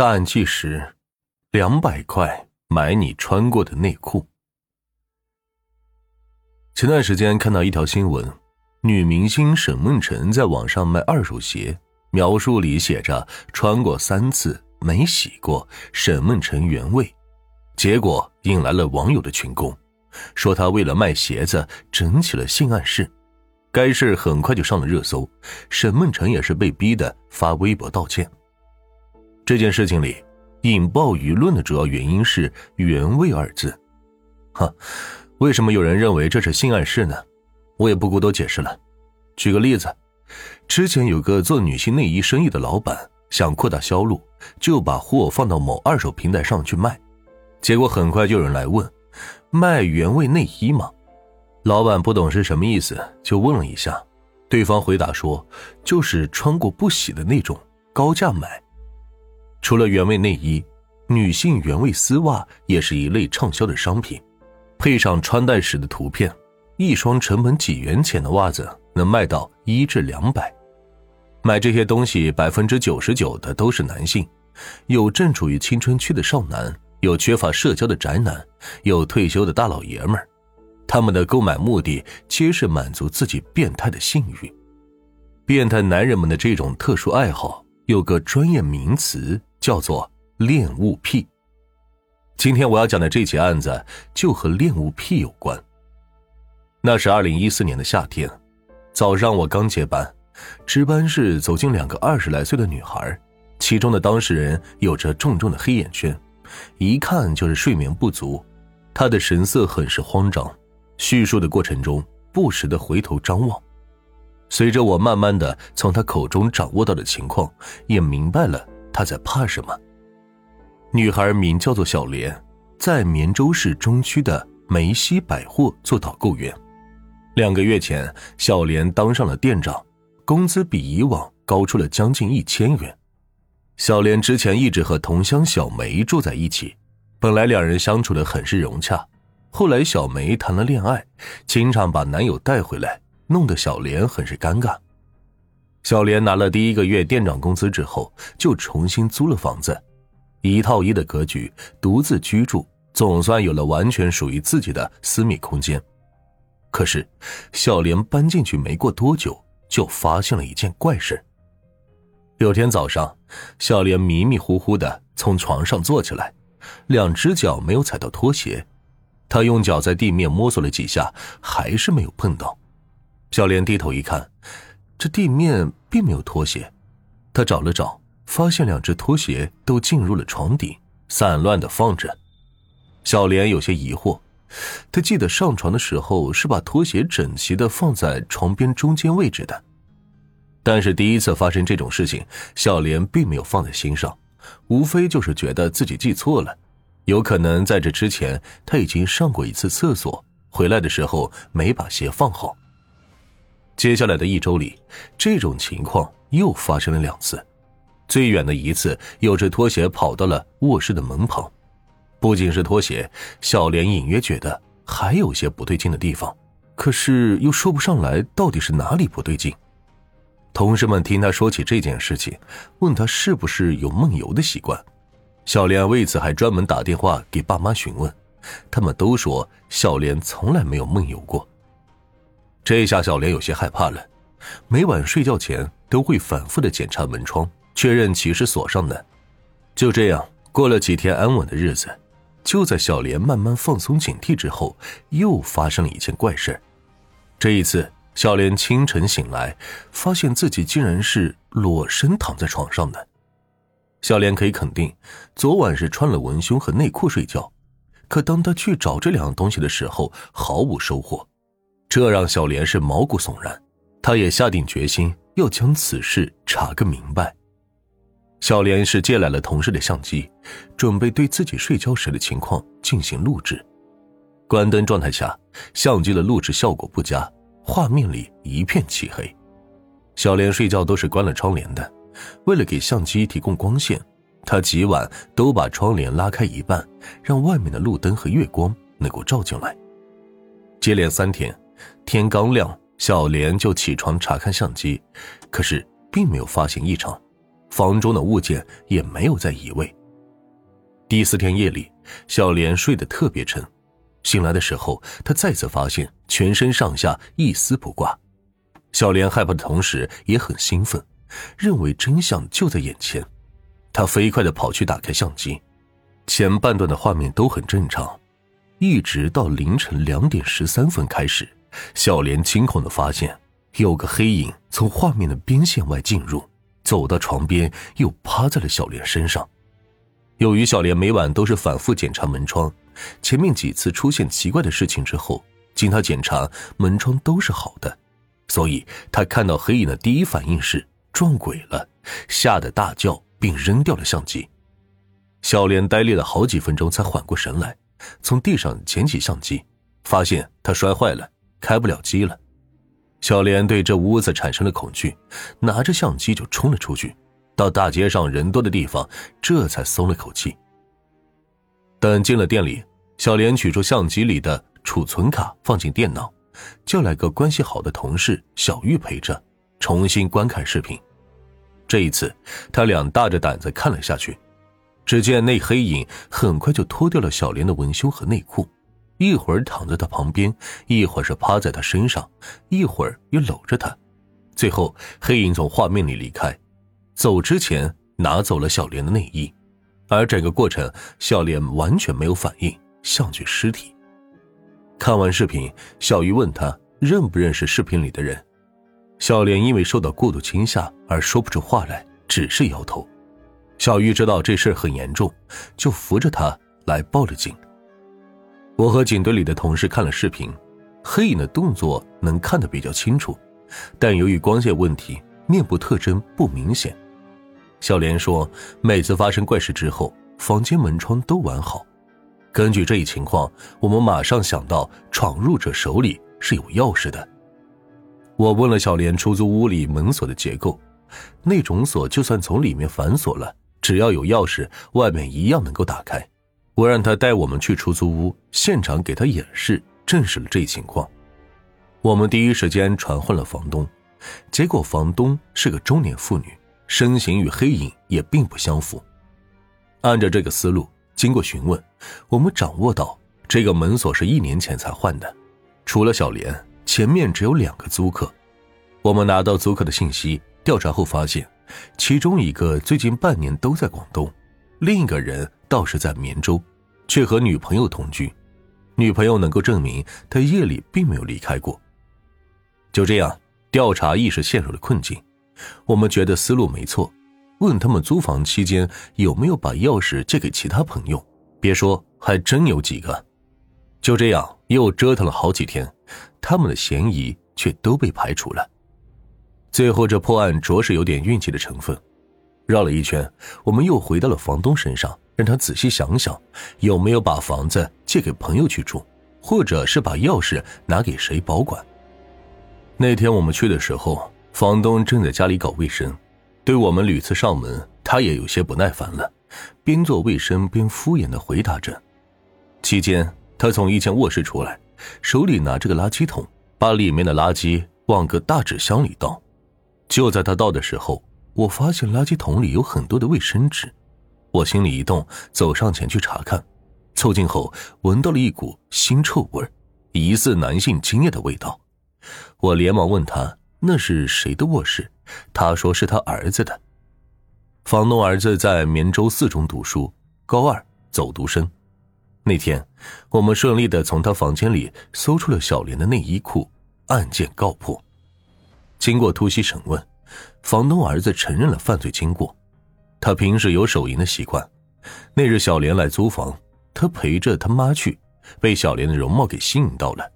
大案纪实：两百块买你穿过的内裤。前段时间看到一条新闻，女明星沈梦辰在网上卖二手鞋，描述里写着“穿过三次没洗过，沈梦辰原味”，结果引来了网友的群攻，说她为了卖鞋子整起了性暗示。该事很快就上了热搜，沈梦辰也是被逼的发微博道歉。这件事情里，引爆舆论的主要原因是“原味”二字。哈，为什么有人认为这是性暗示呢？我也不过多解释了。举个例子，之前有个做女性内衣生意的老板想扩大销路，就把货放到某二手平台上去卖，结果很快就有人来问：“卖原味内衣吗？”老板不懂是什么意思，就问了一下，对方回答说：“就是穿过不洗的那种，高价买。”除了原味内衣，女性原味丝袜也是一类畅销的商品。配上穿戴时的图片，一双成本几元钱的袜子能卖到一至两百。买这些东西百分之九十九的都是男性，有正处于青春期的少男，有缺乏社交的宅男，有退休的大老爷们儿。他们的购买目的皆是满足自己变态的性欲。变态男人们的这种特殊爱好有个专业名词。叫做恋物癖。今天我要讲的这起案子就和恋物癖有关。那是二零一四年的夏天，早上我刚接班，值班室走进两个二十来岁的女孩，其中的当事人有着重重的黑眼圈，一看就是睡眠不足，她的神色很是慌张，叙述的过程中不时的回头张望。随着我慢慢的从她口中掌握到的情况，也明白了。他在怕什么？女孩名叫做小莲，在绵州市中区的梅西百货做导购员。两个月前，小莲当上了店长，工资比以往高出了将近一千元。小莲之前一直和同乡小梅住在一起，本来两人相处的很是融洽。后来小梅谈了恋爱，经常把男友带回来，弄得小莲很是尴尬。小莲拿了第一个月店长工资之后，就重新租了房子，一套一的格局，独自居住，总算有了完全属于自己的私密空间。可是，小莲搬进去没过多久，就发现了一件怪事。有天早上，小莲迷迷糊糊的从床上坐起来，两只脚没有踩到拖鞋，她用脚在地面摸索了几下，还是没有碰到。小莲低头一看。这地面并没有拖鞋，他找了找，发现两只拖鞋都进入了床底，散乱的放着。小莲有些疑惑，他记得上床的时候是把拖鞋整齐的放在床边中间位置的，但是第一次发生这种事情，小莲并没有放在心上，无非就是觉得自己记错了，有可能在这之前他已经上过一次厕所，回来的时候没把鞋放好。接下来的一周里，这种情况又发生了两次。最远的一次，有只拖鞋跑到了卧室的门旁。不仅是拖鞋，小莲隐约觉得还有些不对劲的地方，可是又说不上来到底是哪里不对劲。同事们听他说起这件事情，问他是不是有梦游的习惯。小莲为此还专门打电话给爸妈询问，他们都说小莲从来没有梦游过。这下小莲有些害怕了，每晚睡觉前都会反复的检查门窗，确认其是锁上的。就这样过了几天安稳的日子，就在小莲慢慢放松警惕之后，又发生了一件怪事。这一次，小莲清晨醒来，发现自己竟然是裸身躺在床上的。小莲可以肯定，昨晚是穿了文胸和内裤睡觉，可当她去找这两样东西的时候，毫无收获。这让小莲是毛骨悚然，她也下定决心要将此事查个明白。小莲是借来了同事的相机，准备对自己睡觉时的情况进行录制。关灯状态下，相机的录制效果不佳，画面里一片漆黑。小莲睡觉都是关了窗帘的，为了给相机提供光线，她几晚都把窗帘拉开一半，让外面的路灯和月光能够照进来。接连三天。天刚亮，小莲就起床查看相机，可是并没有发现异常。房中的物件也没有再移位。第四天夜里，小莲睡得特别沉，醒来的时候，她再次发现全身上下一丝不挂。小莲害怕的同时也很兴奋，认为真相就在眼前。她飞快的跑去打开相机，前半段的画面都很正常，一直到凌晨两点十三分开始，小莲惊恐的发现有个黑影从画面的边线外进入，走到床边，又趴在了小莲身上。由于小莲每晚都是反复检查门窗，前面几次出现奇怪的事情之后，经她检查门窗都是好的。所以，他看到黑影的第一反应是撞鬼了，吓得大叫，并扔掉了相机。小莲呆立了好几分钟，才缓过神来，从地上捡起相机，发现它摔坏了，开不了机了。小莲对这屋子产生了恐惧，拿着相机就冲了出去，到大街上人多的地方，这才松了口气。等进了店里，小莲取出相机里的储存卡，放进电脑。叫来个关系好的同事小玉陪着，重新观看视频。这一次，他俩大着胆子看了下去。只见那黑影很快就脱掉了小莲的文胸和内裤，一会儿躺在他旁边，一会儿是趴在他身上，一会儿又搂着他。最后，黑影从画面里离开，走之前拿走了小莲的内衣，而整个过程小莲完全没有反应，像具尸体。看完视频，小鱼问他认不认识视频里的人。小莲因为受到过度惊吓而说不出话来，只是摇头。小鱼知道这事很严重，就扶着他来报了警。我和警队里的同事看了视频，黑影的动作能看得比较清楚，但由于光线问题，面部特征不明显。小莲说，每次发生怪事之后，房间门窗都完好。根据这一情况，我们马上想到闯入者手里是有钥匙的。我问了小莲出租屋里门锁的结构，那种锁就算从里面反锁了，只要有钥匙，外面一样能够打开。我让他带我们去出租屋现场给他演示，证实了这一情况。我们第一时间传唤了房东，结果房东是个中年妇女，身形与黑影也并不相符。按照这个思路。经过询问，我们掌握到这个门锁是一年前才换的。除了小莲，前面只有两个租客。我们拿到租客的信息，调查后发现，其中一个最近半年都在广东，另一个人倒是在绵州，却和女朋友同居。女朋友能够证明他夜里并没有离开过。就这样，调查一时陷入了困境。我们觉得思路没错。问他们租房期间有没有把钥匙借给其他朋友？别说，还真有几个。就这样又折腾了好几天，他们的嫌疑却都被排除了。最后，这破案着实有点运气的成分。绕了一圈，我们又回到了房东身上，让他仔细想想有没有把房子借给朋友去住，或者是把钥匙拿给谁保管。那天我们去的时候，房东正在家里搞卫生。对我们屡次上门，他也有些不耐烦了，边做卫生边敷衍的回答着。期间，他从一间卧室出来，手里拿着个垃圾桶，把里面的垃圾往个大纸箱里倒。就在他倒的时候，我发现垃圾桶里有很多的卫生纸，我心里一动，走上前去查看。凑近后，闻到了一股腥臭味疑似男性精液的味道。我连忙问他那是谁的卧室。他说是他儿子的，房东儿子在绵州四中读书，高二走读生。那天，我们顺利的从他房间里搜出了小莲的内衣裤，案件告破。经过突袭审问，房东儿子承认了犯罪经过。他平时有手淫的习惯，那日小莲来租房，他陪着他妈去，被小莲的容貌给吸引到了。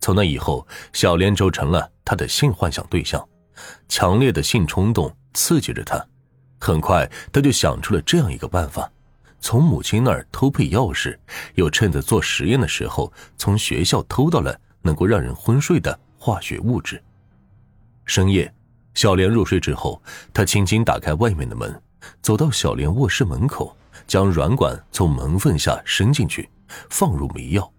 从那以后，小莲就成了他的性幻想对象。强烈的性冲动刺激着他，很快他就想出了这样一个办法：从母亲那儿偷配钥匙，又趁着做实验的时候从学校偷到了能够让人昏睡的化学物质。深夜，小莲入睡之后，他轻轻打开外面的门，走到小莲卧室门口，将软管从门缝下伸进去，放入迷药，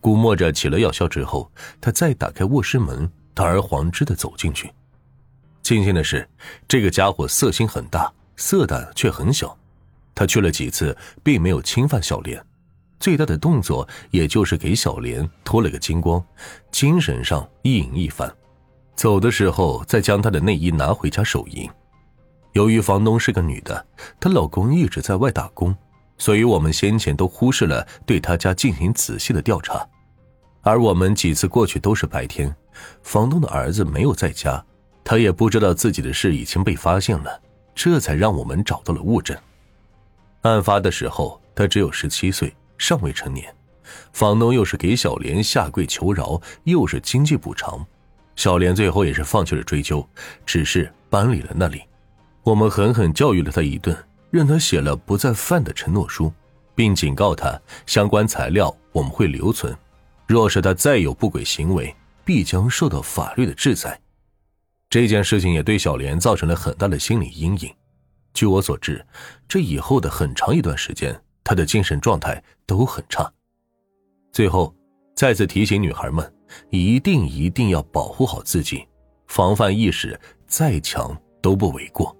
估摸着起了药效之后，他再打开卧室门，堂而皇之的走进去。庆幸的是，这个家伙色心很大，色胆却很小。他去了几次，并没有侵犯小莲，最大的动作也就是给小莲脱了个精光，精神上意淫一番。走的时候，再将她的内衣拿回家手淫。由于房东是个女的，她老公一直在外打工，所以我们先前都忽视了对她家进行仔细的调查。而我们几次过去都是白天，房东的儿子没有在家，他也不知道自己的事已经被发现了，这才让我们找到了物证。案发的时候，他只有十七岁，尚未成年。房东又是给小莲下跪求饶，又是经济补偿，小莲最后也是放弃了追究，只是搬离了那里。我们狠狠教育了他一顿，让他写了不再犯的承诺书，并警告他相关材料我们会留存，若是他再有不轨行为，必将受到法律的制裁。这件事情也对小莲造成了很大的心理阴影。据我所知，这以后的很长一段时间，他的精神状态都很差。最后，再次提醒女孩们，一定一定要保护好自己，防范意识再强都不为过。